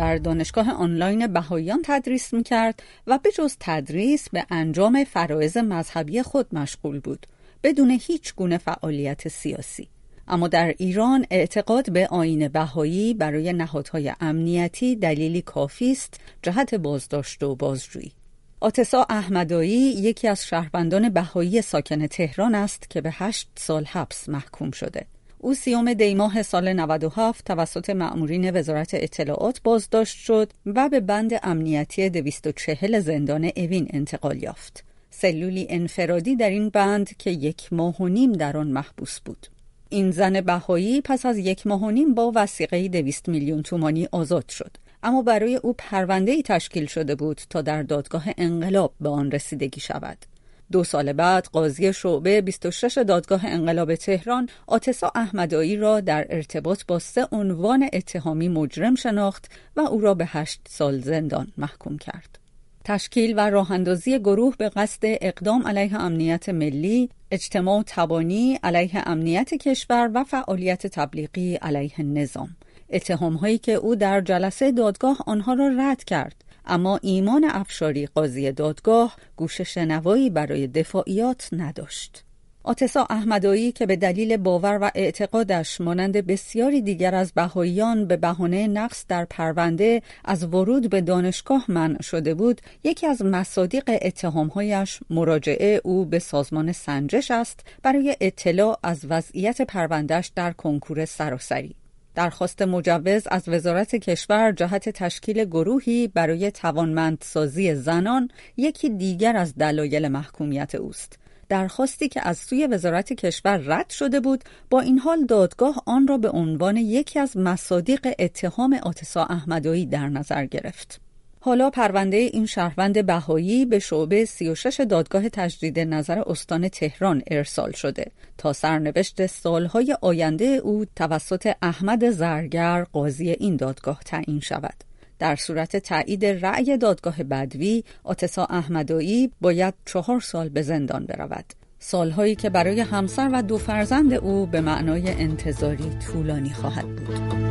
در دانشگاه آنلاین بهاییان تدریس می کرد و به جز تدریس به انجام فرایز مذهبی خود مشغول بود بدون هیچ گونه فعالیت سیاسی. اما در ایران اعتقاد به آین بهایی برای نهادهای امنیتی دلیلی کافی است جهت بازداشت و بازجویی. آتسا احمدایی یکی از شهروندان بهایی ساکن تهران است که به هشت سال حبس محکوم شده. او سیوم دیماه سال 97 توسط مأمورین وزارت اطلاعات بازداشت شد و به بند امنیتی 240 زندان اوین انتقال یافت. سلولی انفرادی در این بند که یک ماه و نیم در آن محبوس بود. این زن بهایی پس از یک ماه و نیم با وسیقه 200 میلیون تومانی آزاد شد. اما برای او پرونده ای تشکیل شده بود تا در دادگاه انقلاب به آن رسیدگی شود. دو سال بعد قاضی شعبه 26 دادگاه انقلاب تهران آتسا احمدایی را در ارتباط با سه عنوان اتهامی مجرم شناخت و او را به هشت سال زندان محکوم کرد. تشکیل و راه اندازی گروه به قصد اقدام علیه امنیت ملی، اجتماع تبانی علیه امنیت کشور و فعالیت تبلیغی علیه نظام. اتهام هایی که او در جلسه دادگاه آنها را رد کرد اما ایمان افشاری قاضی دادگاه گوش شنوایی برای دفاعیات نداشت. آتسا احمدایی که به دلیل باور و اعتقادش مانند بسیاری دیگر از بهاییان به بهانه نقص در پرونده از ورود به دانشگاه منع شده بود یکی از مصادیق اتهامهایش مراجعه او به سازمان سنجش است برای اطلاع از وضعیت پروندهش در کنکور سراسری درخواست مجوز از وزارت کشور جهت تشکیل گروهی برای توانمندسازی زنان یکی دیگر از دلایل محکومیت اوست. درخواستی که از سوی وزارت کشور رد شده بود با این حال دادگاه آن را به عنوان یکی از مصادیق اتهام آتسا احمدایی در نظر گرفت. حالا پرونده این شهروند بهایی به شعبه 36 دادگاه تجدید نظر استان تهران ارسال شده تا سرنوشت سالهای آینده او توسط احمد زرگر قاضی این دادگاه تعیین شود. در صورت تایید رأی دادگاه بدوی آتسا احمدایی باید چهار سال به زندان برود. سالهایی که برای همسر و دو فرزند او به معنای انتظاری طولانی خواهد بود.